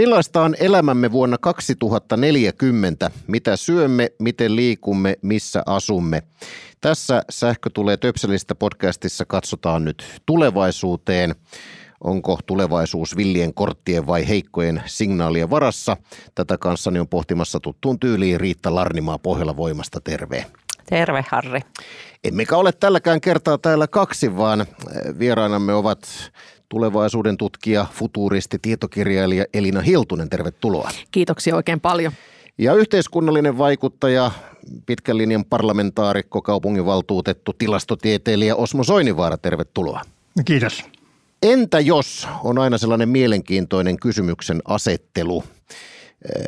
Millaista on elämämme vuonna 2040? Mitä syömme, miten liikumme, missä asumme? Tässä Sähkö tulee töpselistä podcastissa katsotaan nyt tulevaisuuteen. Onko tulevaisuus villien korttien vai heikkojen signaalien varassa? Tätä kanssani on pohtimassa tuttuun tyyliin Riitta Larnimaa Pohjola Voimasta. Terve. Terve Harri. Emmekä ole tälläkään kertaa täällä kaksi, vaan vierainamme ovat tulevaisuuden tutkija, futuristi, tietokirjailija Elina Hiltunen. Tervetuloa. Kiitoksia oikein paljon. Ja yhteiskunnallinen vaikuttaja, pitkän linjan parlamentaarikko, kaupunginvaltuutettu, tilastotieteilijä Osmo Soinivaara. Tervetuloa. Kiitos. Entä jos on aina sellainen mielenkiintoinen kysymyksen asettelu?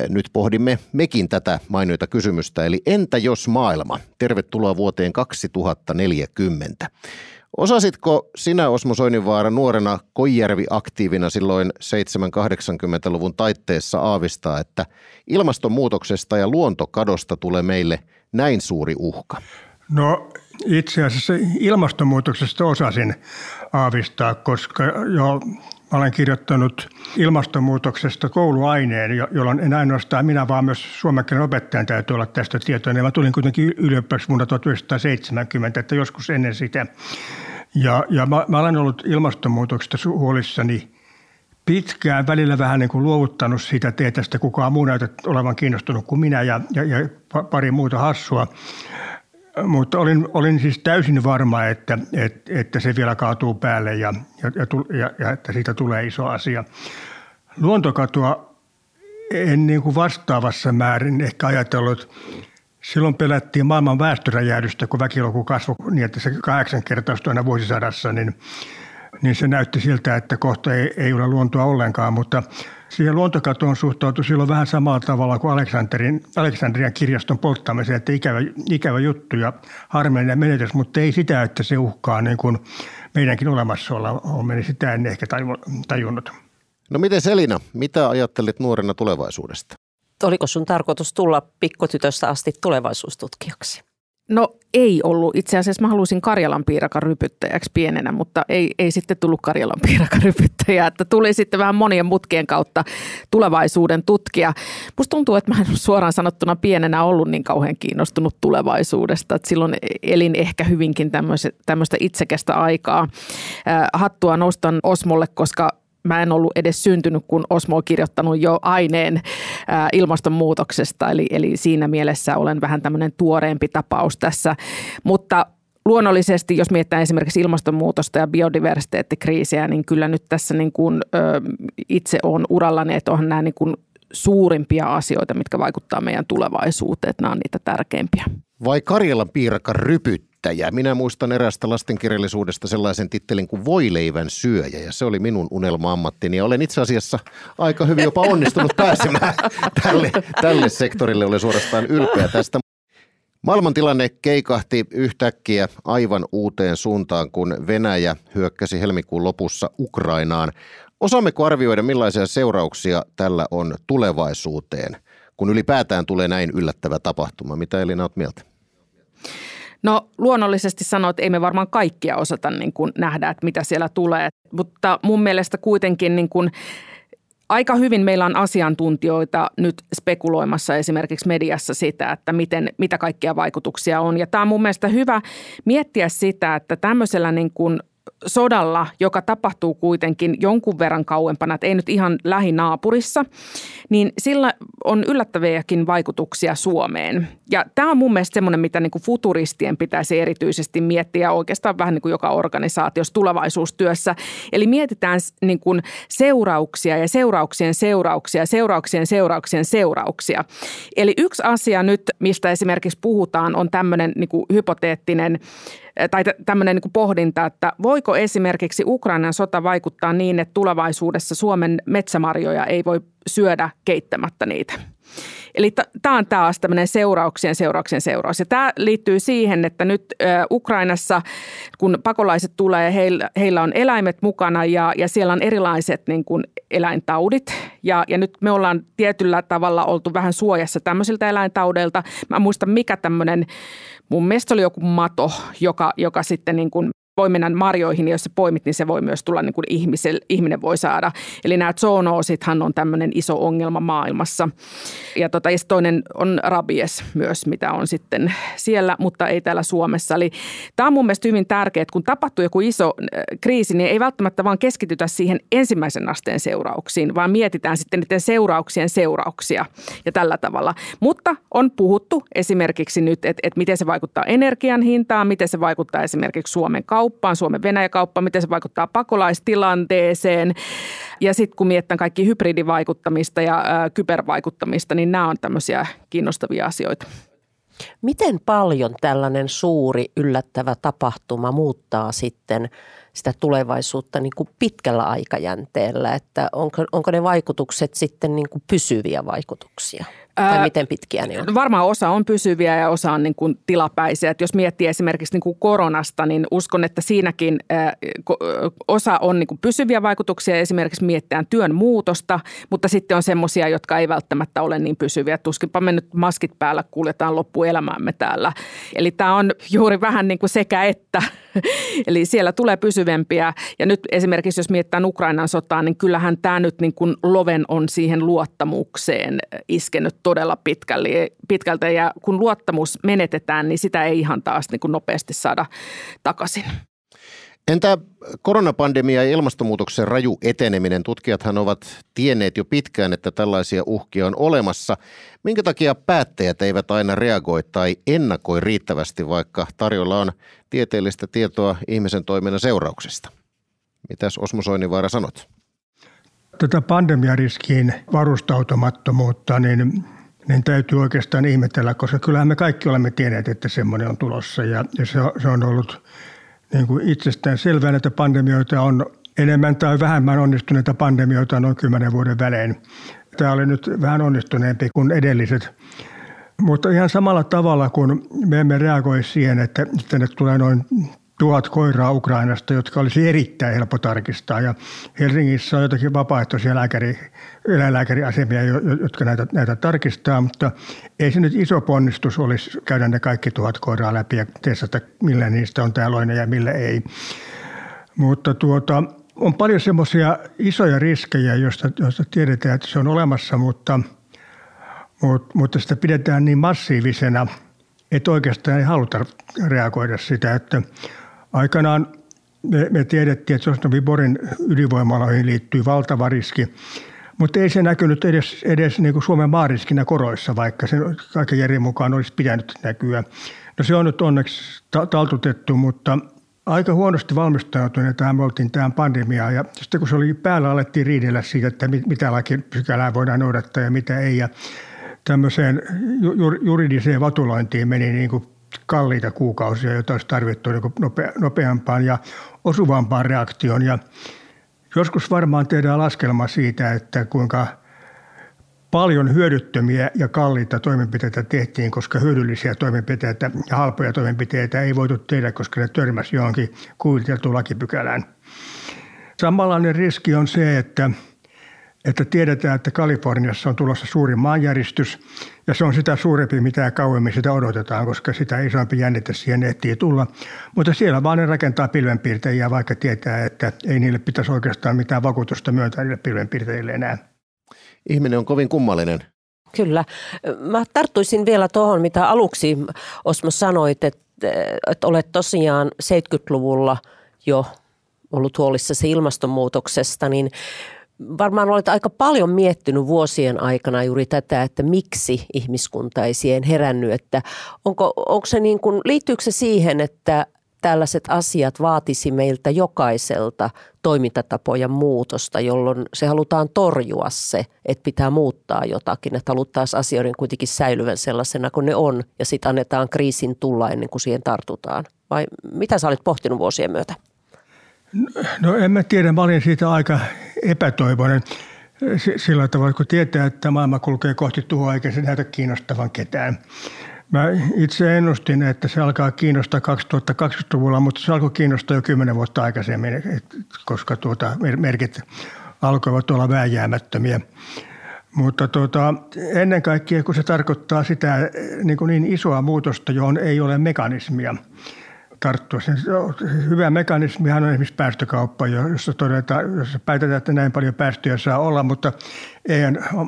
Nyt pohdimme mekin tätä mainioita kysymystä, eli entä jos maailma? Tervetuloa vuoteen 2040. Osasitko sinä Osmo Soininvaara nuorena Koijärvi-aktiivina silloin 7-80-luvun taitteessa aavistaa, että ilmastonmuutoksesta ja luontokadosta tulee meille näin suuri uhka? No itse asiassa ilmastonmuutoksesta osasin aavistaa, koska jo Mä olen kirjoittanut ilmastonmuutoksesta kouluaineen, jolloin en ainoastaan minä, vaan myös suomenkielen opettajan täytyy olla tästä tietoinen. Mä tulin kuitenkin yliopistoksi vuonna 1970, että joskus ennen sitä. Ja, ja mä, mä olen ollut ilmastonmuutoksesta huolissani pitkään, välillä vähän niin kuin luovuttanut siitä, että ei tästä kukaan muu näytä olevan kiinnostunut kuin minä ja, ja, ja pari muuta hassua. Mutta olin, olin siis täysin varma, että, että, että se vielä kaatuu päälle ja, ja, ja, ja että siitä tulee iso asia. Luontokatoa en niin kuin vastaavassa määrin ehkä ajatellut. Silloin pelättiin maailman väestöräjähdystä, kun väkiluku kasvoi niin, että se kahdeksan kertaistui aina vuosisadassa, niin, niin se näytti siltä, että kohta ei, ei ole luontoa ollenkaan, mutta – siihen luontokatoon suhtautui silloin vähän samalla tavalla kuin Aleksanterin, Aleksandrian kirjaston polttamiseen, että ikävä, ikävä juttu ja harmillinen menetys, mutta ei sitä, että se uhkaa niin kuin meidänkin olemassaolla on, niin sitä en ehkä tajunnut. No miten Selina, mitä ajattelit nuorena tulevaisuudesta? Oliko sun tarkoitus tulla pikkutytöstä asti tulevaisuustutkijaksi? No ei ollut. Itse asiassa mä halusin Karjalan piirakan rypyttäjäksi pienenä, mutta ei, ei sitten tullut Karjalan piirakan rypyttäjä. Että tuli sitten vähän monien mutkien kautta tulevaisuuden tutkija. Musta tuntuu, että mä en suoraan sanottuna pienenä ollut niin kauhean kiinnostunut tulevaisuudesta. Että silloin elin ehkä hyvinkin tämmöistä itsekästä aikaa. Hattua nostan Osmolle, koska mä en ollut edes syntynyt, kun Osmo on kirjoittanut jo aineen ää, ilmastonmuutoksesta, eli, eli siinä mielessä olen vähän tämmöinen tuoreempi tapaus tässä. Mutta luonnollisesti, jos mietitään esimerkiksi ilmastonmuutosta ja biodiversiteettikriisiä, niin kyllä nyt tässä niin kuin, ö, itse olen urallani, että onhan nämä niin kuin suurimpia asioita, mitkä vaikuttaa meidän tulevaisuuteen, että nämä on niitä tärkeimpiä. Vai Karjalan piirakan rypyt yrittäjä. Minä muistan erästä lastenkirjallisuudesta sellaisen tittelin kuin Voileivän syöjä ja se oli minun unelma-ammattini ja olen itse asiassa aika hyvin jopa onnistunut pääsemään tälle, tälle sektorille. Olen suorastaan ylpeä tästä. Maailmantilanne keikahti yhtäkkiä aivan uuteen suuntaan, kun Venäjä hyökkäsi helmikuun lopussa Ukrainaan. Osaammeko arvioida, millaisia seurauksia tällä on tulevaisuuteen, kun ylipäätään tulee näin yllättävä tapahtuma? Mitä Elina olet mieltä? No luonnollisesti sanoit, että ei me varmaan kaikkia osata niin kuin nähdä, että mitä siellä tulee, mutta mun mielestä kuitenkin niin kuin aika hyvin meillä on asiantuntijoita nyt spekuloimassa esimerkiksi mediassa sitä, että miten, mitä kaikkia vaikutuksia on. Ja tämä on mun mielestä hyvä miettiä sitä, että tämmöisellä niin kuin sodalla, joka tapahtuu kuitenkin jonkun verran kauempana, että ei nyt ihan lähinaapurissa, niin sillä on yllättäviäkin vaikutuksia Suomeen. Ja tämä on mun mielestä semmoinen, mitä niin kuin futuristien pitäisi erityisesti miettiä oikeastaan vähän niin kuin joka organisaatiossa tulevaisuustyössä. Eli mietitään niin kuin seurauksia ja seurauksien seurauksia, seurauksien seurauksien seurauksia. Eli yksi asia nyt, mistä esimerkiksi puhutaan, on tämmöinen niin kuin hypoteettinen tai tämmöinen niin pohdinta, että voiko esimerkiksi Ukrainan sota vaikuttaa niin, että tulevaisuudessa Suomen metsämarjoja ei voi syödä keittämättä niitä. Eli tämä on taas tämmöinen seurauksien seurauksien seuraus. Ja tämä liittyy siihen, että nyt Ukrainassa, kun pakolaiset tulee, heillä, on eläimet mukana ja, ja siellä on erilaiset niin kuin eläintaudit. Ja, ja nyt me ollaan tietyllä tavalla oltu vähän suojassa tämmöisiltä eläintaudeilta. Mä muistan, mikä tämmöinen, mun mielestä oli joku mato, joka, joka sitten niin kuin voi mennä marjoihin, jos se poimit, niin se voi myös tulla niin kuin ihmisel, ihminen voi saada. Eli nämä zoonoosithan on tämmöinen iso ongelma maailmassa. Ja, tota, ja toinen on rabies myös, mitä on sitten siellä, mutta ei täällä Suomessa. Eli tämä on mun mielestä hyvin tärkeää, että kun tapahtuu joku iso äh, kriisi, niin ei välttämättä vaan keskitytä siihen ensimmäisen asteen seurauksiin, vaan mietitään sitten niiden seurauksien seurauksia ja tällä tavalla. Mutta on puhuttu esimerkiksi nyt, että, että miten se vaikuttaa energian hintaan, miten se vaikuttaa esimerkiksi Suomen kauppaan, kauppaan, Suomen Venäjä-kauppaan, miten se vaikuttaa pakolaistilanteeseen. Ja sitten kun mietitään kaikki hybridivaikuttamista ja kybervaikuttamista, niin nämä on tämmöisiä kiinnostavia asioita. Miten paljon tällainen suuri yllättävä tapahtuma muuttaa sitten sitä tulevaisuutta niin kuin pitkällä aikajänteellä, että onko, onko ne vaikutukset sitten niin kuin pysyviä vaikutuksia? Tai miten pitkiä ne on? Varmaan osa on pysyviä ja osa on niin kuin tilapäisiä. Että jos miettii esimerkiksi niin kuin koronasta, niin uskon, että siinäkin osa on niin kuin pysyviä vaikutuksia. Esimerkiksi mietitään työn muutosta, mutta sitten on semmoisia, jotka ei välttämättä ole niin pysyviä. Tuskinpa me nyt maskit päällä kuljetaan loppuelämäämme täällä. Eli tämä on juuri vähän niin kuin sekä että. Eli siellä tulee pysyvempiä. Ja nyt esimerkiksi jos mietitään Ukrainan sotaa, niin kyllähän tämä nyt niin kuin loven on siihen luottamukseen iskenyt todella pitkälle, pitkältä ja kun luottamus menetetään, niin sitä ei ihan taas niin kuin nopeasti saada takaisin. Entä koronapandemia ja ilmastonmuutoksen raju eteneminen? Tutkijathan ovat tienneet jo pitkään, että tällaisia uhkia on olemassa. Minkä takia päättäjät eivät aina reagoi tai ennakoi riittävästi, vaikka tarjolla on tieteellistä tietoa ihmisen toiminnan seurauksista? Mitäs Osmo Soinivaara sanot? Tätä pandemiariskiin varustautumattomuutta, niin niin täytyy oikeastaan ihmetellä, koska kyllähän me kaikki olemme tienneet, että semmoinen on tulossa. Ja, ja se, se on ollut niin kuin itsestään selvää, että pandemioita on enemmän tai vähemmän onnistuneita pandemioita noin kymmenen vuoden välein. Tämä oli nyt vähän onnistuneempi kuin edelliset. Mutta ihan samalla tavalla, kun me emme reagoi siihen, että tänne tulee noin tuhat koiraa Ukrainasta, jotka olisi erittäin helppo tarkistaa. Ja Helsingissä on jotakin vapaaehtoisia lääkäri, eläinlääkäriasemia, jotka näitä, näitä tarkistaa, mutta ei se nyt iso ponnistus olisi käydä ne kaikki tuhat koiraa läpi ja testata, millä niistä on täällä ja millä ei. Mutta tuota, on paljon semmoisia isoja riskejä, joista, joista tiedetään, että se on olemassa, mutta, mutta, mutta sitä pidetään niin massiivisena, että oikeastaan ei haluta reagoida sitä, että Aikanaan me, me tiedettiin, että Sosnovi Borin ydinvoimaloihin liittyy valtava riski, mutta ei se näkynyt edes, edes niin kuin Suomen maariskinä koroissa, vaikka se kaiken järjen mukaan olisi pitänyt näkyä. No se on nyt onneksi ta- taltutettu, mutta aika huonosti valmistautuneita me oltiin tähän pandemiaan. Ja sitten kun se oli päällä, alettiin riidellä siitä, että mitä lakipykälää voidaan noudattaa ja mitä ei. Ja tämmöiseen juridiseen vatulointiin meni niin kuin kalliita kuukausia, joita olisi tarvittu niin nopeampaan ja osuvampaan reaktioon. Ja joskus varmaan tehdään laskelma siitä, että kuinka paljon hyödyttömiä ja kalliita toimenpiteitä tehtiin, koska hyödyllisiä toimenpiteitä ja halpoja toimenpiteitä ei voitu tehdä, koska ne törmäsi johonkin kuviteltuun lakipykälään. Samanlainen riski on se, että – että tiedetään, että Kaliforniassa on tulossa suuri maanjäristys ja se on sitä suurempi, mitä kauemmin sitä odotetaan, koska sitä isompi jännite siihen ehtii tulla. Mutta siellä vaan ne rakentaa pilvenpiirtejä, vaikka tietää, että ei niille pitäisi oikeastaan mitään vakuutusta myöntää niille pilvenpiirteille enää. Ihminen on kovin kummallinen. Kyllä. Mä tarttuisin vielä tuohon, mitä aluksi Osmo sanoit, että, että olet tosiaan 70-luvulla jo ollut huolissasi ilmastonmuutoksesta, niin varmaan olet aika paljon miettinyt vuosien aikana juuri tätä, että miksi ihmiskunta ei siihen herännyt, että onko, onko se niin kuin, liittyykö se siihen, että tällaiset asiat vaatisi meiltä jokaiselta toimintatapojen muutosta, jolloin se halutaan torjua se, että pitää muuttaa jotakin, että haluttaisiin asioiden kuitenkin säilyvän sellaisena kuin ne on ja sitten annetaan kriisin tulla ennen kuin siihen tartutaan. Vai mitä sä olet pohtinut vuosien myötä? No en mä tiedä, mä olin siitä aika epätoivoinen. sillä tavalla, kun tietää, että maailma kulkee kohti tuhoa eikä se näytä kiinnostavan ketään. Mä itse ennustin, että se alkaa kiinnostaa 2020-luvulla, mutta se alkoi kiinnostaa jo kymmenen vuotta aikaisemmin, koska tuota, merkit alkoivat olla vääjäämättömiä. Mutta tuota, ennen kaikkea, kun se tarkoittaa sitä niin, kuin niin isoa muutosta, johon ei ole mekanismia tarttua. Sen hyvä mekanismihan on esimerkiksi päästökauppa, jossa todetaan, jossa päätetään, että näin paljon päästöjä saa olla, mutta ei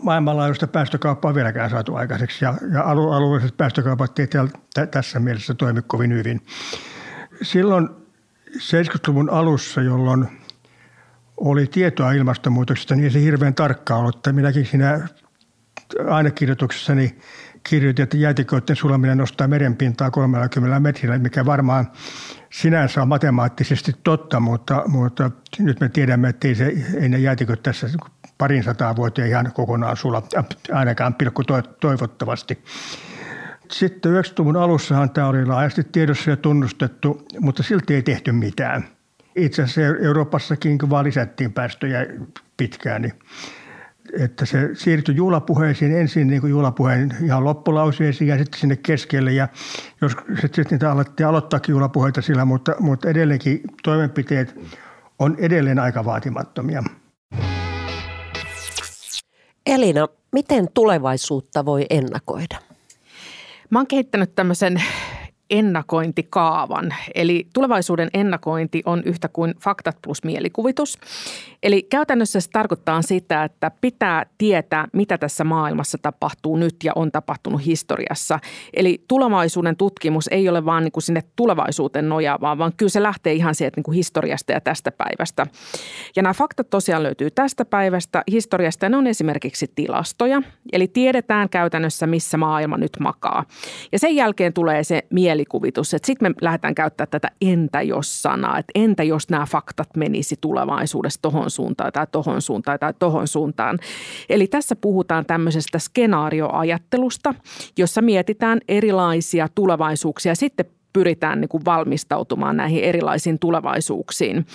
maailmanlaajuista päästökauppaa vieläkään saatu aikaiseksi. Ja, ja alueelliset päästökaupat ei tässä mielessä toimi kovin hyvin. Silloin 70-luvun alussa, jolloin oli tietoa ilmastonmuutoksesta, niin se hirveän tarkkaa ollut. Minäkin siinä ainekirjoituksessani kirjoitin, että jäätiköiden sulaminen nostaa merenpintaa 30 metrillä, mikä varmaan sinänsä on matemaattisesti totta, mutta, mutta nyt me tiedämme, että ei, se, ei ne jäätiköt tässä parin sataa vuotta ihan kokonaan sula, ainakaan pilkku toivottavasti. Sitten 90-luvun alussahan tämä oli laajasti tiedossa ja tunnustettu, mutta silti ei tehty mitään. Itse asiassa Euroopassakin, vaan lisättiin päästöjä pitkään, niin että se siirtyi juhlapuheisiin ensin niin kuin juhlapuheen ihan loppulauseisiin ja sitten sinne keskelle. Ja jos sitten niitä alettiin aloittaakin juhlapuheita sillä, mutta, mutta edelleenkin toimenpiteet on edelleen aika vaatimattomia. Elina, miten tulevaisuutta voi ennakoida? Mä oon kehittänyt tämmöisen ennakointikaavan. Eli tulevaisuuden ennakointi on yhtä kuin faktat plus mielikuvitus. Eli käytännössä se tarkoittaa sitä, että pitää tietää, mitä tässä maailmassa tapahtuu nyt ja on tapahtunut historiassa. Eli tulevaisuuden tutkimus ei ole vaan niin kuin sinne tulevaisuuteen nojaavaa, vaan kyllä se lähtee ihan sieltä niin kuin historiasta ja tästä päivästä. Ja nämä faktat tosiaan löytyy tästä päivästä historiasta ne on esimerkiksi tilastoja. Eli tiedetään käytännössä, missä maailma nyt makaa. Ja sen jälkeen tulee se mielikuvitus, että sitten me lähdetään käyttämään tätä entä jos sanaa, että entä jos nämä faktat menisi tulevaisuudessa tohon suuntaan tai tohon suuntaan tai tohon suuntaan. Eli tässä puhutaan tämmöisestä skenaarioajattelusta, jossa mietitään erilaisia tulevaisuuksia. Sitten pyritään niin kuin valmistautumaan näihin erilaisiin tulevaisuuksiin.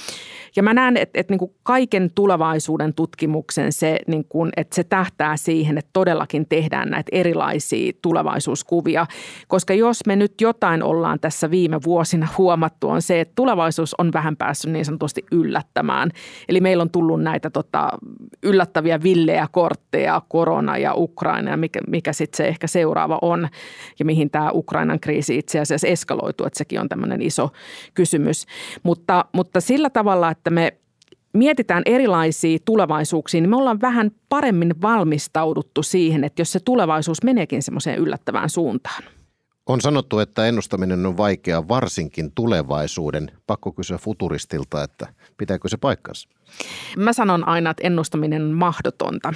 Ja mä näen, että, että niin kuin kaiken tulevaisuuden tutkimuksen se, niin kuin, että se tähtää siihen, että todellakin tehdään näitä erilaisia tulevaisuuskuvia. Koska jos me nyt jotain ollaan tässä viime vuosina huomattu, on se, että tulevaisuus on vähän päässyt niin sanotusti yllättämään. Eli meillä on tullut näitä tota, yllättäviä villejä kortteja, korona ja Ukraina ja mikä, mikä sitten se ehkä seuraava on ja mihin tämä Ukrainan kriisi itse asiassa eskaloituu, että sekin on tämmöinen iso kysymys. Mutta, mutta sillä tavalla, että me mietitään erilaisia tulevaisuuksia, niin me ollaan vähän paremmin valmistauduttu siihen, että jos se tulevaisuus meneekin semmoiseen yllättävään suuntaan. On sanottu, että ennustaminen on vaikeaa varsinkin tulevaisuuden. Pakko kysyä futuristilta, että pitääkö se paikkansa? Mä sanon aina, että ennustaminen on mahdotonta.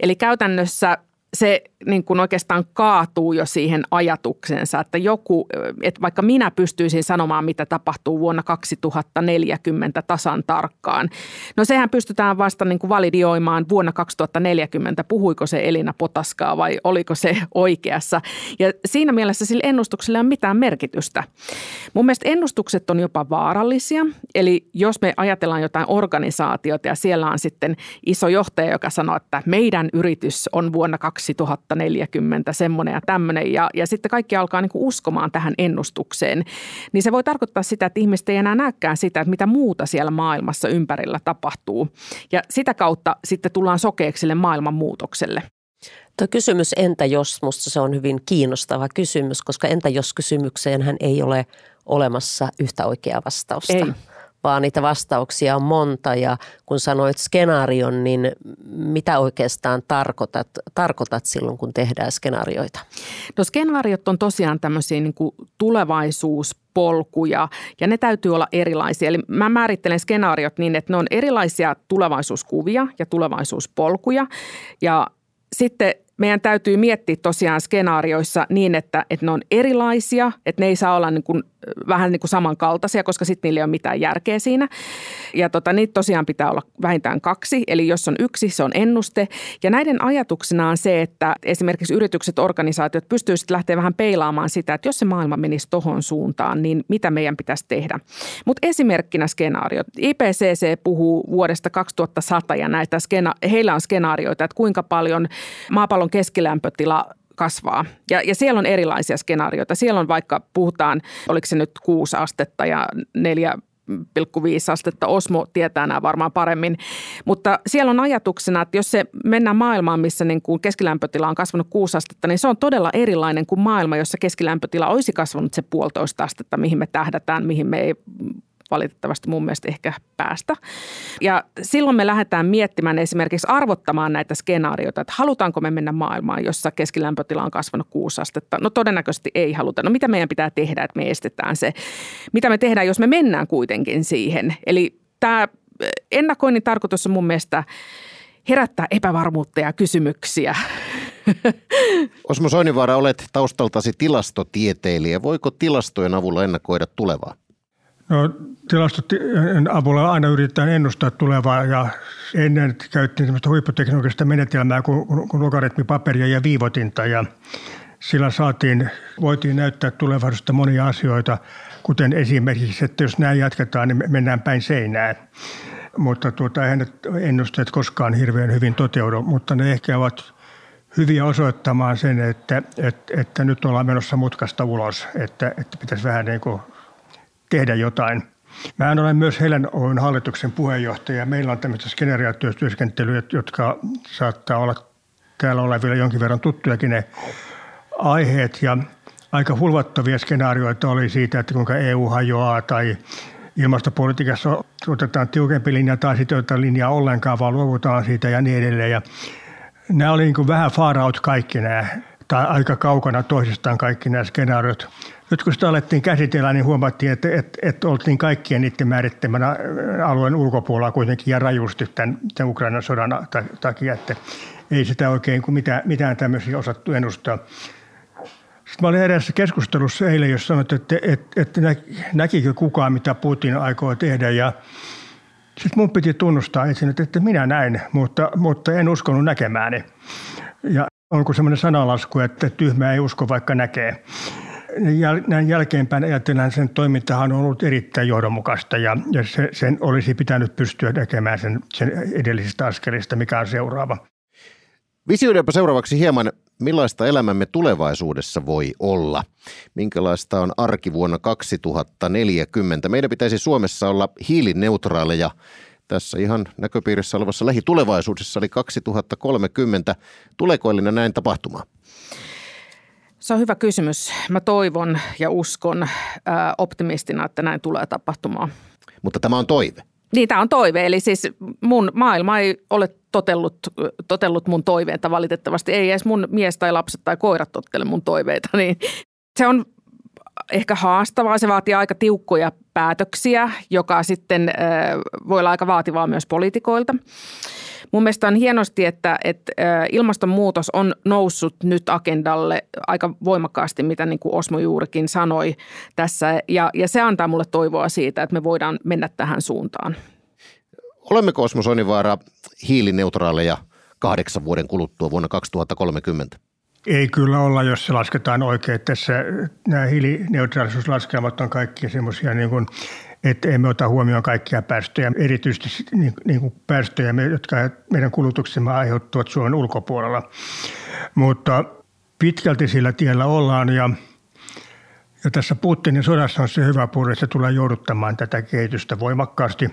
Eli käytännössä se niin kuin oikeastaan kaatuu jo siihen ajatuksensa, että joku, että vaikka minä pystyisin sanomaan, mitä tapahtuu vuonna 2040 tasan tarkkaan. No sehän pystytään vasta niin kuin validioimaan vuonna 2040, puhuiko se Elina Potaskaa vai oliko se oikeassa. Ja siinä mielessä sillä ennustuksella ei ole mitään merkitystä. Mun mielestä ennustukset on jopa vaarallisia, eli jos me ajatellaan jotain organisaatiota ja siellä on sitten iso johtaja, joka sanoo, että meidän yritys on vuonna 2040 semmoinen ja tämmöinen ja, ja sitten kaikki alkaa niin kuin uskomaan tähän ennustukseen, niin se voi tarkoittaa sitä, että ihmiset ei enää näkään sitä, että mitä muuta siellä maailmassa ympärillä tapahtuu. Ja sitä kautta sitten tullaan sokeeksi sille maailman muutokselle. Tuo kysymys entä jos, musta se on hyvin kiinnostava kysymys, koska entä jos kysymykseen hän ei ole olemassa yhtä oikeaa vastausta. Ei vaan niitä vastauksia on monta ja kun sanoit skenaarion, niin mitä oikeastaan tarkoitat, tarkoitat silloin, kun tehdään skenaarioita? No skenaariot on tosiaan tämmöisiä niin kuin tulevaisuuspolkuja ja ne täytyy olla erilaisia. Eli mä määrittelen skenaariot niin, että ne on erilaisia tulevaisuuskuvia ja tulevaisuuspolkuja ja sitten meidän täytyy miettiä tosiaan skenaarioissa niin, että, että ne on erilaisia, että ne ei saa olla niin kuin vähän niin kuin samankaltaisia, koska sitten niillä ei ole mitään järkeä siinä. Ja tota, niitä tosiaan pitää olla vähintään kaksi, eli jos on yksi, se on ennuste. Ja näiden ajatuksena on se, että esimerkiksi yritykset, organisaatiot pystyisivät lähteä vähän peilaamaan sitä, että jos se maailma menisi tohon suuntaan, niin mitä meidän pitäisi tehdä. Mutta esimerkkinä skenaariot. IPCC puhuu vuodesta 2100 ja näitä skena- heillä on skenaarioita, että kuinka paljon maapallon keskilämpötila kasvaa. Ja, ja siellä on erilaisia skenaarioita. Siellä on vaikka, puhutaan, oliko se nyt kuusi astetta ja neljä 0,5 astetta. Osmo tietää nämä varmaan paremmin. Mutta siellä on ajatuksena, että jos se mennään maailmaan, missä niin kuin keskilämpötila on kasvanut 6 astetta, niin se on todella erilainen kuin maailma, jossa keskilämpötila olisi kasvanut se puolitoista astetta, mihin me tähdätään, mihin me ei valitettavasti mun mielestä ehkä päästä. Ja silloin me lähdetään miettimään esimerkiksi arvottamaan näitä skenaarioita, että halutaanko me mennä maailmaan, jossa keskilämpötila on kasvanut kuusi astetta. No todennäköisesti ei haluta. No mitä meidän pitää tehdä, että me estetään se? Mitä me tehdään, jos me mennään kuitenkin siihen? Eli tämä ennakoinnin tarkoitus on mun mielestä herättää epävarmuutta ja kysymyksiä. Osmo Soinivaara, olet taustaltasi tilastotieteilijä. Voiko tilastojen avulla ennakoida tulevaa? No, tilastojen avulla aina yritetään ennustaa tulevaa ja ennen käytettiin sellaista huipputeknologista menetelmää kuin, kuin logaritmipaperia ja viivotinta ja sillä saatiin, voitiin näyttää tulevaisuudesta monia asioita, kuten esimerkiksi, että jos näin jatketaan, niin mennään päin seinään. Mutta tuota, eihän ennusteet koskaan hirveän hyvin toteudu, mutta ne ehkä ovat hyviä osoittamaan sen, että, että, että nyt ollaan menossa mutkasta ulos, että, että pitäisi vähän niin kuin tehdä jotain. Mä olen myös Helen Oyn hallituksen puheenjohtaja. Meillä on tämmöistä skenaariatyöskentelyä, jotka saattaa olla täällä oleville jonkin verran tuttujakin ne aiheet. Ja aika hulvattavia skenaarioita oli siitä, että kuinka EU hajoaa tai ilmastopolitiikassa otetaan tiukempi linja tai sitten otetaan linjaa ollenkaan, vaan luovutaan siitä ja niin edelleen. Ja nämä oli niin vähän far out kaikki nämä, tai aika kaukana toisistaan kaikki nämä skenaariot. Nyt kun sitä alettiin käsitellä, niin huomattiin, että, että, että oltiin kaikkien niiden määrittämänä alueen ulkopuolella kuitenkin ja rajusti tämän, tämän Ukrainan sodan takia, että ei sitä oikein kuin mitään, mitään tämmöisiä osattu ennustaa. Sitten mä olin edessä keskustelussa eilen, jos sanoit, että, että, että näkikö kukaan, mitä Putin aikoo tehdä. Ja sitten mun piti tunnustaa ensin, että minä näin, mutta, mutta en uskonut näkemääni. Ja onko semmoinen sanalasku, että tyhmä ei usko, vaikka näkee näin jälkeenpäin ajatellaan sen toimintahan on ollut erittäin johdonmukaista ja, ja se, sen olisi pitänyt pystyä näkemään sen, sen askelista, mikä on seuraava. Visioidaanpa seuraavaksi hieman, millaista elämämme tulevaisuudessa voi olla. Minkälaista on arki vuonna 2040? Meidän pitäisi Suomessa olla hiilineutraaleja tässä ihan näköpiirissä olevassa lähitulevaisuudessa, eli 2030. Tuleeko Elina näin tapahtumaan? Se on hyvä kysymys. Mä toivon ja uskon ää, optimistina, että näin tulee tapahtumaan. Mutta tämä on toive. Niin, tämä on toive. Eli siis mun maailma ei ole totellut, totellut mun toiveita valitettavasti. Ei edes mun mies tai lapset tai koirat tottele mun toiveita. Niin se on ehkä haastavaa. Se vaatii aika tiukkoja päätöksiä, joka sitten voi olla aika vaativaa myös poliitikoilta. Mun mielestä on hienosti, että, että ilmastonmuutos on noussut nyt agendalle aika voimakkaasti, mitä niin kuin Osmo juurikin sanoi tässä. Ja, ja se antaa mulle toivoa siitä, että me voidaan mennä tähän suuntaan. Olemmeko Osmo Soinivaara hiilineutraaleja kahdeksan vuoden kuluttua vuonna 2030? Ei kyllä olla, jos se lasketaan oikein. Tässä nämä hiilineutraalisuuslaskelmat on kaikki semmoisia niin kuin että emme ota huomioon kaikkia päästöjä, erityisesti niin, niin kuin päästöjä, jotka meidän kulutuksemme aiheuttavat Suomen ulkopuolella. Mutta pitkälti sillä tiellä ollaan ja, ja tässä Putinin sodassa on se hyvä puoli, että se tulee jouduttamaan tätä kehitystä voimakkaasti,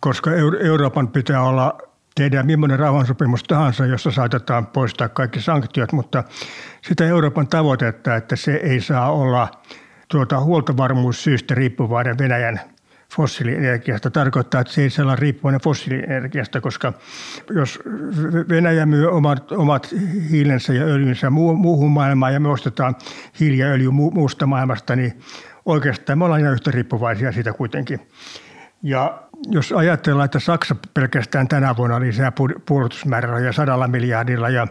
koska Euroopan pitää olla tehdä millainen rauhansopimus tahansa, jossa saatetaan poistaa kaikki sanktiot, mutta sitä Euroopan tavoitetta, että se ei saa olla – tuota, huoltovarmuussyistä riippuvainen Venäjän fossiilienergiasta tarkoittaa, että se ei saa olla riippuvainen fossiilienergiasta, koska jos Venäjä myy omat, omat hiilensä ja öljynsä muuhun maailmaan ja me ostetaan hiili ja öljy muusta maailmasta, niin oikeastaan me ollaan ihan yhtä riippuvaisia siitä kuitenkin. Ja jos ajatellaan, että Saksa pelkästään tänä vuonna lisää puolustusmäärärahoja sadalla miljardilla ja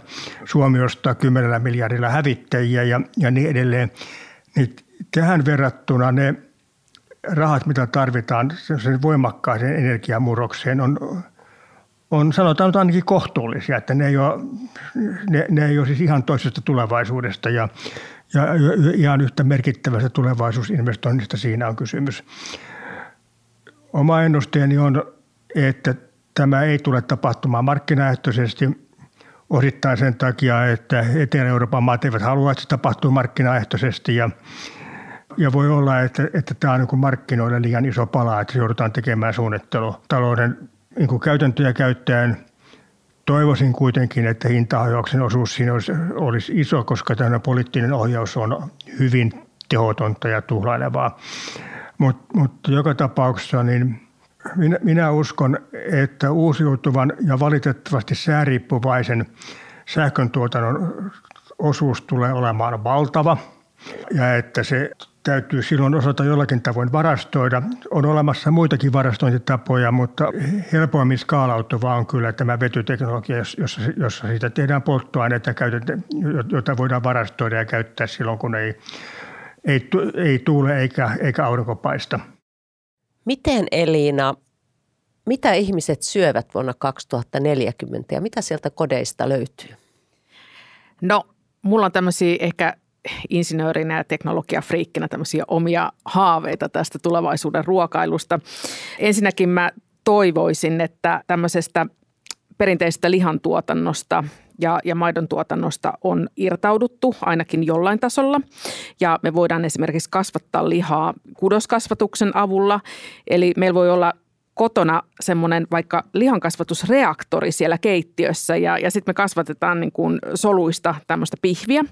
Suomi ostaa kymmenellä miljardilla hävittäjiä ja, ja niin edelleen, niin tähän verrattuna ne rahat, mitä tarvitaan sen voimakkaaseen energiamurrokseen, on, on sanotaan nyt ainakin kohtuullisia, että ne ei ole, ne, ne ei ole siis ihan toisesta tulevaisuudesta ja, ja ihan yhtä merkittävästä tulevaisuusinvestoinnista siinä on kysymys. Oma ennusteeni on, että tämä ei tule tapahtumaan markkinaehtoisesti osittain sen takia, että Etelä-Euroopan maat eivät halua, että se tapahtuu markkinaehtoisesti ja ja voi olla, että, että tämä on niin markkinoille liian iso pala, että joudutaan tekemään suunnittelu talouden niin käytäntöjä käyttäen. Toivoisin kuitenkin, että hintahajauksen osuus siinä olisi, olisi iso, koska tämä poliittinen ohjaus on hyvin tehotonta ja tuhlailevaa. Mutta mut joka tapauksessa niin minä, minä uskon, että uusiutuvan ja valitettavasti sääriippuvaisen sähköntuotannon osuus tulee olemaan valtava ja että se täytyy silloin osata jollakin tavoin varastoida. On olemassa muitakin varastointitapoja, mutta helpoimmin skaalautuvaa on kyllä tämä vetyteknologia, jossa, jossa siitä tehdään polttoaineita, jota voidaan varastoida ja käyttää silloin, kun ei, ei, ei tuule eikä, eikä aurinko paista. Miten Elina, mitä ihmiset syövät vuonna 2040 ja mitä sieltä kodeista löytyy? No, mulla on tämmöisiä ehkä insinöörinä ja teknologiafriikkinä tämmöisiä omia haaveita tästä tulevaisuuden ruokailusta. Ensinnäkin mä toivoisin, että tämmöisestä perinteisestä lihantuotannosta ja, ja maidon tuotannosta on irtauduttu ainakin jollain tasolla. Ja me voidaan esimerkiksi kasvattaa lihaa kudoskasvatuksen avulla. Eli meillä voi olla kotona semmoinen vaikka lihankasvatusreaktori siellä keittiössä ja, ja sitten me kasvatetaan niin kuin soluista tämmöistä pihviä.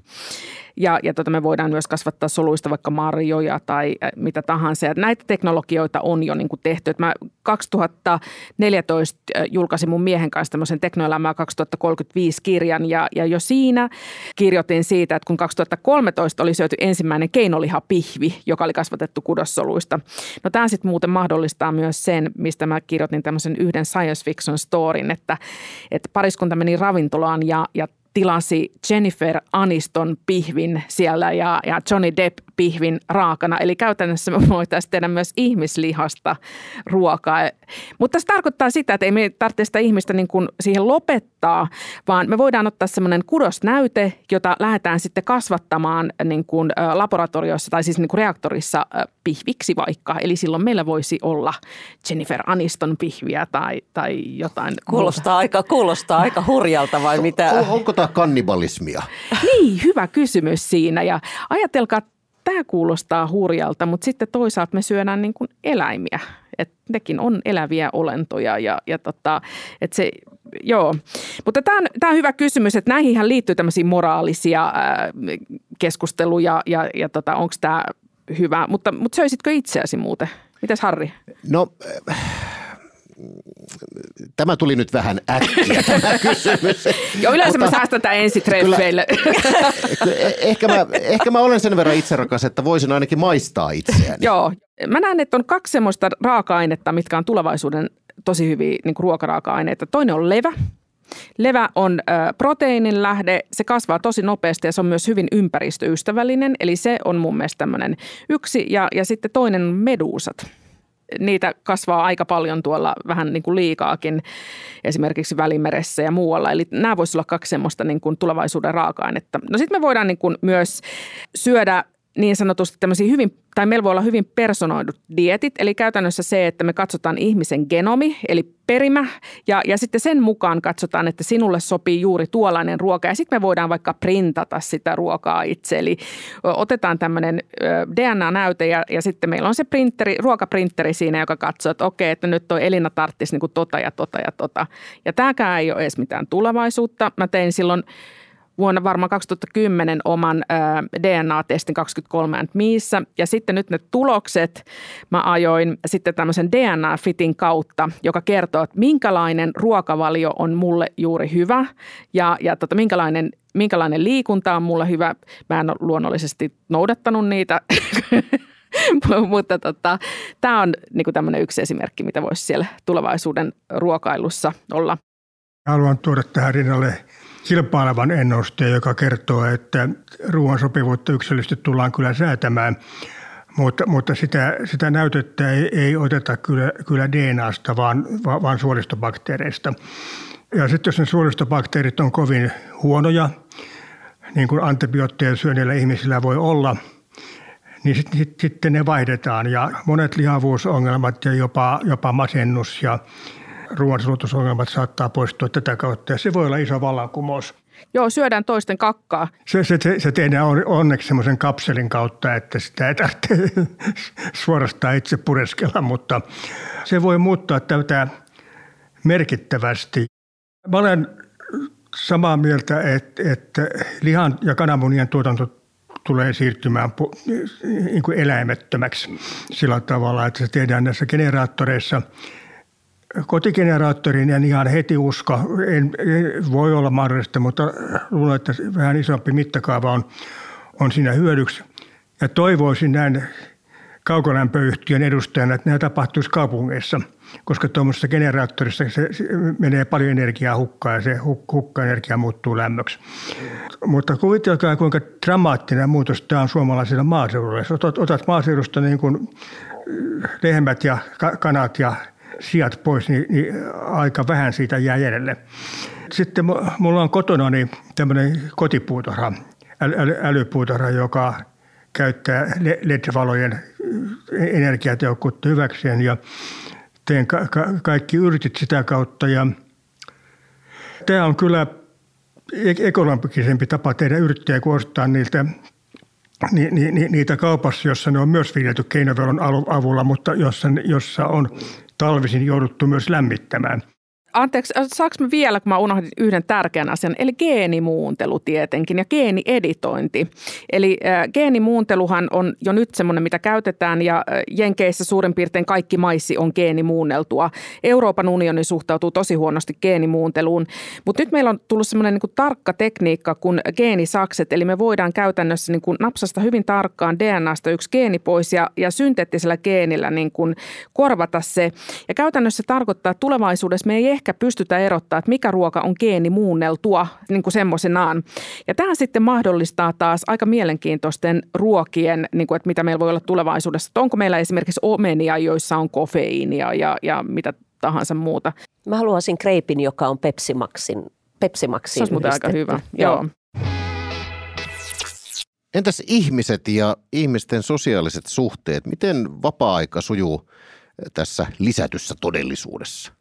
Ja, ja tota me voidaan myös kasvattaa soluista vaikka marjoja tai mitä tahansa. Ja näitä teknologioita on jo niin kuin tehty. Et mä 2014 julkaisin mun miehen kanssa tämmöisen Teknoelämää 2035 kirjan ja, ja jo siinä kirjoitin siitä, että kun 2013 oli syöty ensimmäinen keinolihapihvi, joka oli kasvatettu kudossoluista. No tämä sitten muuten mahdollistaa myös sen, mistä mä kirjoitin tämmöisen yhden science fiction storin, että, että pariskunta meni ravintolaan ja, ja tilasi Jennifer Aniston pihvin siellä ja, ja Johnny Depp pihvin raakana. Eli käytännössä me voitaisiin tehdä myös ihmislihasta ruokaa. Mutta se tarkoittaa sitä, että ei me tarvitse sitä ihmistä niin kuin siihen lopettaa, vaan me voidaan ottaa semmoinen kudosnäyte, jota lähdetään sitten kasvattamaan niin kuin laboratoriossa tai siis niin kuin reaktorissa pihviksi vaikka. Eli silloin meillä voisi olla Jennifer Aniston pihviä tai, tai jotain. Kuulostaa aika, kuulostaa aika hurjalta vai mitä? On, onko tämä kannibalismia? Niin, hyvä kysymys siinä. Ja ajatelkaa, tämä kuulostaa hurjalta, mutta sitten toisaalta me syödään niin kuin eläimiä. Et nekin on eläviä olentoja ja, ja tota, et se, joo. Mutta tämä on, tämä on hyvä kysymys, että näihin liittyy tämmöisiä moraalisia keskusteluja ja, ja tota, onko tämä hyvä. Mutta, mutta söisitkö itseäsi muuten? Mitäs Harri? No tämä tuli nyt vähän äkkiä tämä kysymys. Joo, yleensä Mutta, mä säästän tämän ensitreffeille. ehkä, mä, ehkä mä olen sen verran itserakas, että voisin ainakin maistaa itseäni. Joo, mä näen, että on kaksi semmoista raaka-ainetta, mitkä on tulevaisuuden tosi hyviä niin ruokaraaka-aineita. Toinen on levä. Levä on ö, proteiinin lähde, se kasvaa tosi nopeasti ja se on myös hyvin ympäristöystävällinen, eli se on mun mielestä tämmöinen yksi. Ja, ja sitten toinen on meduusat niitä kasvaa aika paljon tuolla vähän niin kuin liikaakin esimerkiksi Välimeressä ja muualla. Eli nämä voisivat olla kaksi semmoista niin kuin tulevaisuuden raaka-ainetta. No sitten me voidaan niin kuin myös syödä niin sanotusti tämmöisiä hyvin, tai meillä voi olla hyvin personoidut dietit, eli käytännössä se, että me katsotaan ihmisen genomi, eli perimä, ja, ja sitten sen mukaan katsotaan, että sinulle sopii juuri tuollainen ruoka, ja sitten me voidaan vaikka printata sitä ruokaa itse, eli otetaan tämmöinen DNA-näyte, ja, ja sitten meillä on se printeri, ruokaprinteri siinä, joka katsoo, että okei, että nyt toi Elina tarttisi niin tota ja tota ja tota, ja tämäkään ei ole edes mitään tulevaisuutta. Mä tein silloin vuonna varmaan 2010 oman DNA-testin 23 miissä. Ja sitten nyt ne tulokset mä ajoin sitten tämmöisen DNA-fitin kautta, joka kertoo, että minkälainen ruokavalio on mulle juuri hyvä ja, ja tota, minkälainen minkälainen liikunta on mulle hyvä. Mä en ole luonnollisesti noudattanut niitä, mutta tota, tämä on niinku tämmöinen yksi esimerkki, mitä voisi siellä tulevaisuuden ruokailussa olla. Haluan tuoda tähän rinnalle kilpailevan ennusteen, joka kertoo, että ruoan sopivuutta yksilöllisesti tullaan kyllä säätämään, mutta, mutta sitä, sitä näytettä ei, ei oteta kyllä, kyllä DNAsta, vaan, vaan suolistobakteereista. Ja sitten jos ne suolistobakteerit on kovin huonoja, niin kuin antibiootteja syöneillä ihmisillä voi olla, niin sitten sit, sitten ne vaihdetaan. Ja monet lihavuusongelmat ja jopa, jopa masennus ja ruoansulutusongelmat saattaa poistua tätä kautta. Ja se voi olla iso vallankumous. Joo, syödään toisten kakkaa. Se, se, se, se tehdään onneksi semmoisen kapselin kautta, että sitä ei tarvitse suorastaan itse pureskella, mutta se voi muuttaa tätä merkittävästi. Mä olen samaa mieltä, että, että lihan ja kananmunien tuotanto tulee siirtymään niin kuin eläimettömäksi sillä tavalla, että se tehdään näissä generaattoreissa – kotigeneraattorin en ihan heti usko. En, en, voi olla mahdollista, mutta luulen, että vähän isompi mittakaava on, on siinä hyödyksi. Ja toivoisin näin kaukolämpöyhtiön edustajana, että nämä tapahtuisi kaupungeissa, koska tuommoisessa generaattorissa se, menee paljon energiaa hukkaan ja se hukkaenergia muuttuu lämmöksi. Mutta kuvitelkaa, kuinka dramaattinen muutos tämä on suomalaisilla maaseudulla. Jos otat, otat maaseudusta niin kuin lehmät ja kanat ja sijat pois, niin, niin aika vähän siitä jää jäljelle. Sitten mulla on kotona niin tämmöinen kotipuutarha, äly, älypuutarha, joka käyttää LED-valojen energiatehokkuutta hyväkseen ja teen ka- ka- kaikki yritit sitä kautta. Ja tämä on kyllä e-, ekologisempi tapa tehdä yrittäjä kuin ostaa niiltä ni, ni, ni, niitä kaupassa, jossa ne on myös viljelty keinovelon avulla, mutta jossa, jossa on talvisin jouduttu myös lämmittämään. Anteeksi, saanko mä vielä, kun mä unohdin yhden tärkeän asian, eli geenimuuntelu tietenkin ja geenieditointi. Eli äh, geenimuunteluhan on jo nyt semmoinen, mitä käytetään ja äh, Jenkeissä suurin piirtein kaikki maissi on geenimuunneltua. Euroopan unioni suhtautuu tosi huonosti geenimuunteluun, mutta nyt meillä on tullut semmoinen niin tarkka tekniikka kuin geenisakset, eli me voidaan käytännössä niin kuin napsasta hyvin tarkkaan DNAsta yksi geeni pois ja, ja synteettisellä geenillä niin kuin korvata se. Ja käytännössä se tarkoittaa, että tulevaisuudessa me ei ehkä pystytä erottaa, että mikä ruoka on geenimuunneltua niin kuin semmoisenaan. Ja tämä sitten mahdollistaa taas aika mielenkiintoisten ruokien, niin kuin, että mitä meillä voi olla tulevaisuudessa. Että onko meillä esimerkiksi omenia, joissa on kofeiinia ja, ja mitä tahansa muuta. Mä haluaisin kreipin, joka on Pepsimaxin. Pepsimaxin Se olisi muuten aika hyvä. Joo. Joo. Entäs ihmiset ja ihmisten sosiaaliset suhteet? Miten vapaa-aika sujuu tässä lisätyssä todellisuudessa?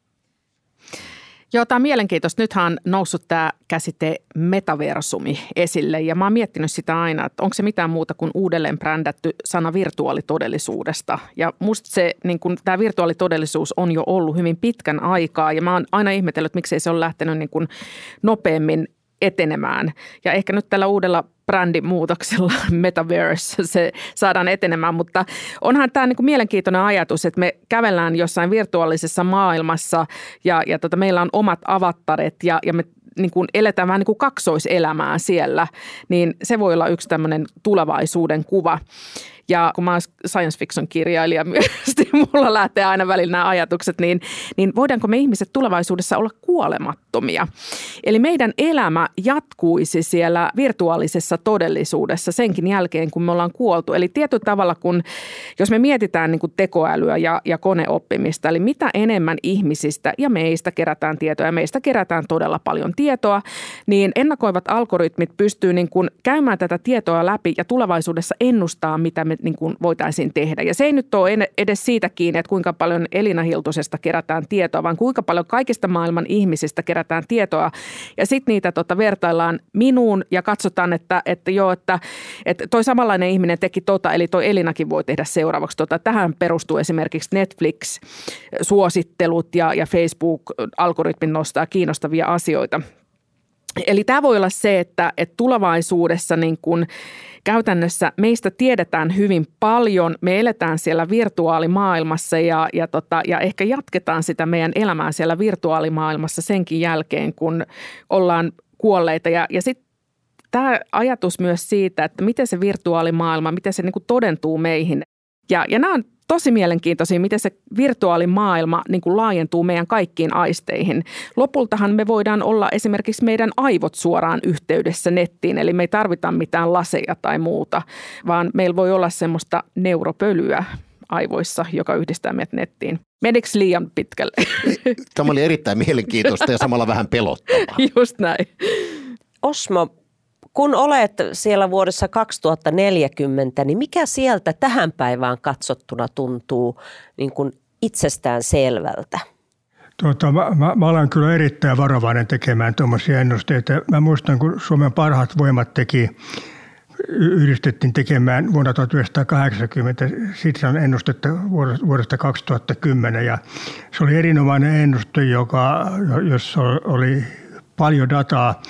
Joo, tämä on mielenkiintoista. Nythän on noussut tämä käsite metaversumi esille ja mä oon miettinyt sitä aina, että onko se mitään muuta kuin uudelleen brändätty sana virtuaalitodellisuudesta. Ja musta se, niin kun, tämä virtuaalitodellisuus on jo ollut hyvin pitkän aikaa ja mä oon aina ihmetellyt, miksei se ole lähtenyt niin kun nopeammin etenemään. Ja ehkä nyt tällä uudella brändimuutoksella Metaverse se saadaan etenemään, mutta onhan tämä niinku mielenkiintoinen ajatus, että me kävellään jossain virtuaalisessa maailmassa ja, ja tota, meillä on omat avattaret ja, ja me niin kuin eletään vähän niin kuin kaksoiselämää siellä, niin se voi olla yksi tämmöinen tulevaisuuden kuva. Ja kun mä oon science fiction kirjailija myös, niin mulla lähtee aina välillä nämä ajatukset, niin, niin voidaanko me ihmiset tulevaisuudessa olla kuolemattomia? Eli meidän elämä jatkuisi siellä virtuaalisessa todellisuudessa senkin jälkeen, kun me ollaan kuoltu. Eli tietyllä tavalla, kun jos me mietitään niin kuin tekoälyä ja, ja koneoppimista, eli mitä enemmän ihmisistä ja meistä kerätään tietoa, ja meistä kerätään todella paljon tietoa, niin ennakoivat algoritmit pystyy niin kuin käymään tätä tietoa läpi ja tulevaisuudessa ennustaa, mitä me niin kuin voitaisiin tehdä. Ja se ei nyt ole edes siitä kiinni, että kuinka paljon Elina Hiltusesta kerätään tietoa, vaan kuinka paljon kaikista maailman ihmisistä kerätään tietoa. Ja sitten niitä tota, vertaillaan minuun ja katsotaan, että, että joo, että, että toi samanlainen ihminen teki tota, eli toi Elinakin voi tehdä seuraavaksi tota. Tähän perustuu esimerkiksi Netflix-suosittelut ja, ja Facebook-algoritmin nostaa kiinnostavia asioita. Eli tämä voi olla se, että, että tulevaisuudessa niin kun käytännössä meistä tiedetään hyvin paljon. Me eletään siellä virtuaalimaailmassa ja, ja, tota, ja ehkä jatketaan sitä meidän elämää siellä virtuaalimaailmassa senkin jälkeen, kun ollaan kuolleita. Ja, ja sitten tämä ajatus myös siitä, että miten se virtuaalimaailma, miten se niin todentuu meihin. Ja, ja nämä on tosi mielenkiintoisia, miten se virtuaalimaailma niin kuin laajentuu meidän kaikkiin aisteihin. Lopultahan me voidaan olla esimerkiksi meidän aivot suoraan yhteydessä nettiin, eli me ei tarvita mitään laseja tai muuta, vaan meillä voi olla semmoista neuropölyä aivoissa, joka yhdistää meidät nettiin. Menikö liian pitkälle? Tämä oli erittäin mielenkiintoista ja samalla vähän pelottavaa. Just näin. Osmo, kun olet siellä vuodessa 2040, niin mikä sieltä tähän päivään katsottuna tuntuu niin kuin itsestään selvältä? Tuota, mä, mä, mä olen kyllä erittäin varovainen tekemään tuommoisia ennusteita. Mä muistan, kun Suomen parhaat voimat teki yhdistettiin tekemään vuonna 1980 Sitran ennustetta vuodesta 2010 ja se oli erinomainen ennuste, joka, jossa oli paljon dataa.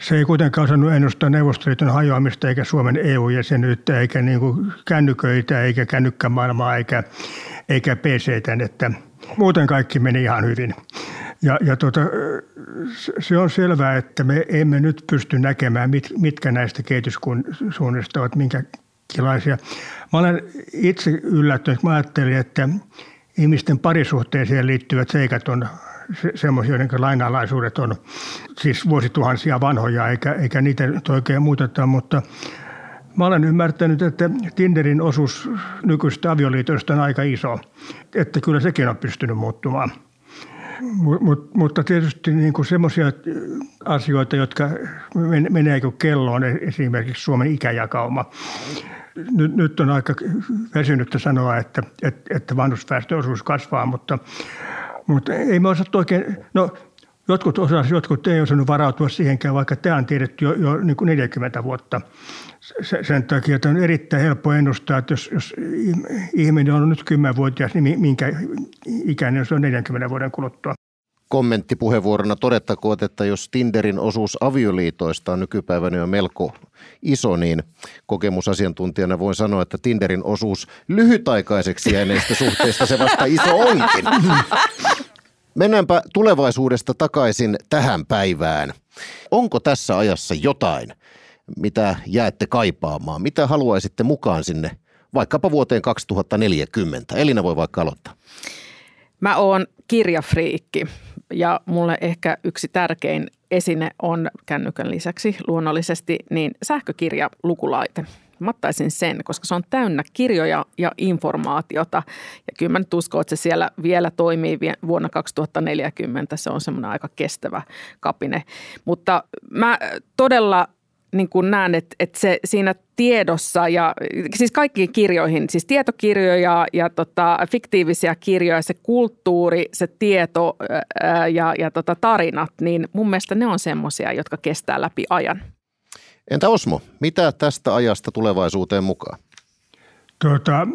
Se ei kuitenkaan osannut ennustaa Neuvostoliiton hajoamista eikä Suomen EU-jäsenyyttä eikä niin kuin kännyköitä eikä kännykkämaailmaa eikä, eikä PCtä, että muuten kaikki meni ihan hyvin. Ja, ja tuota, se on selvää, että me emme nyt pysty näkemään, mit, mitkä näistä kehityssuunnista ovat minkälaisia. Mä olen itse yllättynyt, mä ajattelin, että ihmisten parisuhteeseen liittyvät seikat on se, semmoisia, joiden lainalaisuudet on siis vuosituhansia vanhoja, eikä, eikä niitä nyt oikein muuteta, mutta Mä olen ymmärtänyt, että Tinderin osuus nykyistä avioliitoista on aika iso, että kyllä sekin on pystynyt muuttumaan. Mut, mutta tietysti niin semmoisia asioita, jotka menee kelloon, esimerkiksi Suomen ikäjakauma. Nyt, nyt on aika väsynyttä sanoa, että, että, että vanhusväestöosuus kasvaa, mutta, mutta ei me osattu oikein, no jotkut osasivat, jotkut ei osannut varautua siihenkään, vaikka tämä on tiedetty jo, jo niin kuin 40 vuotta sen takia, että on erittäin helppo ennustaa, että jos, jos ihminen on nyt 10-vuotias, niin minkä ikäinen se on 40 vuoden kuluttua. Kommenttipuheenvuorona todettakoon, että jos Tinderin osuus avioliitoista on nykypäivänä jo melko iso, niin kokemusasiantuntijana voin sanoa, että Tinderin osuus lyhytaikaiseksi jääneistä suhteista se vasta iso onkin. Mennäänpä tulevaisuudesta takaisin tähän päivään. Onko tässä ajassa jotain, mitä jäätte kaipaamaan? Mitä haluaisitte mukaan sinne vaikkapa vuoteen 2040? Elina voi vaikka aloittaa. Mä oon kirjafriikki ja mulle ehkä yksi tärkein esine on kännykän lisäksi luonnollisesti niin sähkökirja lukulaite. Mä ottaisin sen, koska se on täynnä kirjoja ja informaatiota. Ja kyllä mä nyt uskon, että se siellä vielä toimii vuonna 2040. Se on semmoinen aika kestävä kapine. Mutta mä todella niin kuin näen, että, että se siinä tiedossa ja siis kaikkiin kirjoihin, siis tietokirjoja ja tota, fiktiivisiä kirjoja, se kulttuuri, se tieto ää, ja, ja tota, tarinat, niin mun mielestä ne on semmoisia, jotka kestää läpi ajan. Entä Osmo, mitä tästä ajasta tulevaisuuteen mukaan? Tuota,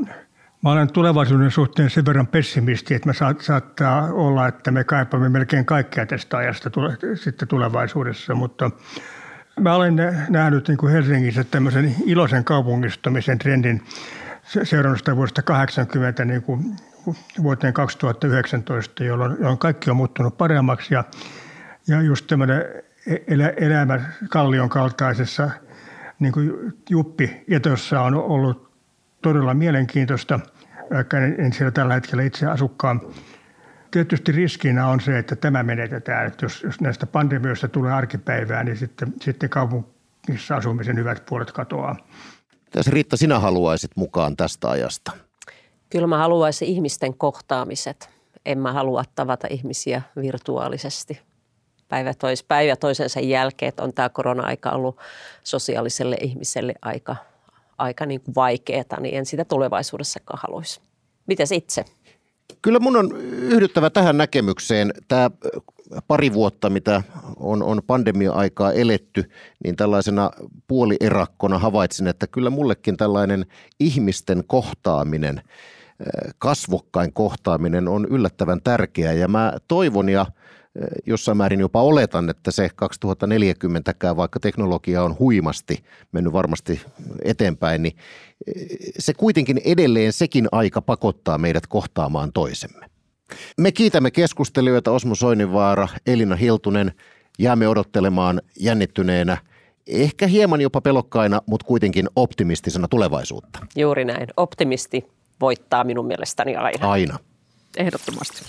mä olen tulevaisuuden suhteen sen verran pessimisti, että me saat, saattaa olla, että me kaipaamme melkein kaikkea tästä ajasta tule, sitten tulevaisuudessa, mutta – Mä olen nähnyt niin kuin Helsingissä tämmöisen iloisen kaupungistumisen trendin seurannut sitä vuodesta 80 niin kuin vuoteen 2019, jolloin, jolloin kaikki on muuttunut paremmaksi ja, ja just tämmöinen elä, elämä kallion kaltaisessa niin kuin juppi etossa on ollut todella mielenkiintoista, vaikka en siellä tällä hetkellä itse asukkaan tietysti riskinä on se, että tämä menetetään. Että jos, jos näistä pandemioista tulee arkipäivää, niin sitten, sitten kaupungissa asumisen hyvät puolet katoaa. Tässä Riitta, sinä haluaisit mukaan tästä ajasta? Kyllä mä haluaisin ihmisten kohtaamiset. En mä halua tavata ihmisiä virtuaalisesti päivä, tois, päivä toisensa jälkeen, että on tämä korona-aika ollut sosiaaliselle ihmiselle aika, aika niin kuin vaikeaa, niin en sitä tulevaisuudessakaan haluaisi. Mites itse? Kyllä mun on yhdyttävä tähän näkemykseen. Tämä pari vuotta, mitä on, on pandemia-aikaa eletty, niin tällaisena puolierakkona havaitsin, että kyllä mullekin tällainen ihmisten kohtaaminen, kasvokkain kohtaaminen on yllättävän tärkeää. Ja mä toivon ja – jossain määrin jopa oletan, että se 2040kään, vaikka teknologia on huimasti mennyt varmasti eteenpäin, niin se kuitenkin edelleen sekin aika pakottaa meidät kohtaamaan toisemme. Me kiitämme keskustelijoita Osmo Soininvaara, Elina Hiltunen. Jäämme odottelemaan jännittyneenä, ehkä hieman jopa pelokkaina, mutta kuitenkin optimistisena tulevaisuutta. Juuri näin, optimisti voittaa minun mielestäni aina. Aina. Ehdottomasti.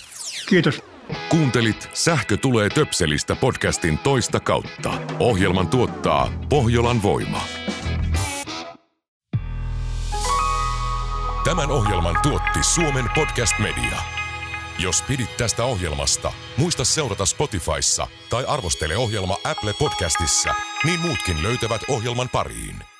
Kiitos. Kuuntelit Sähkö tulee töpselistä podcastin toista kautta. Ohjelman tuottaa Pohjolan voima. Tämän ohjelman tuotti Suomen Podcast Media. Jos pidit tästä ohjelmasta, muista seurata Spotifyssa tai arvostele ohjelma Apple Podcastissa, niin muutkin löytävät ohjelman pariin.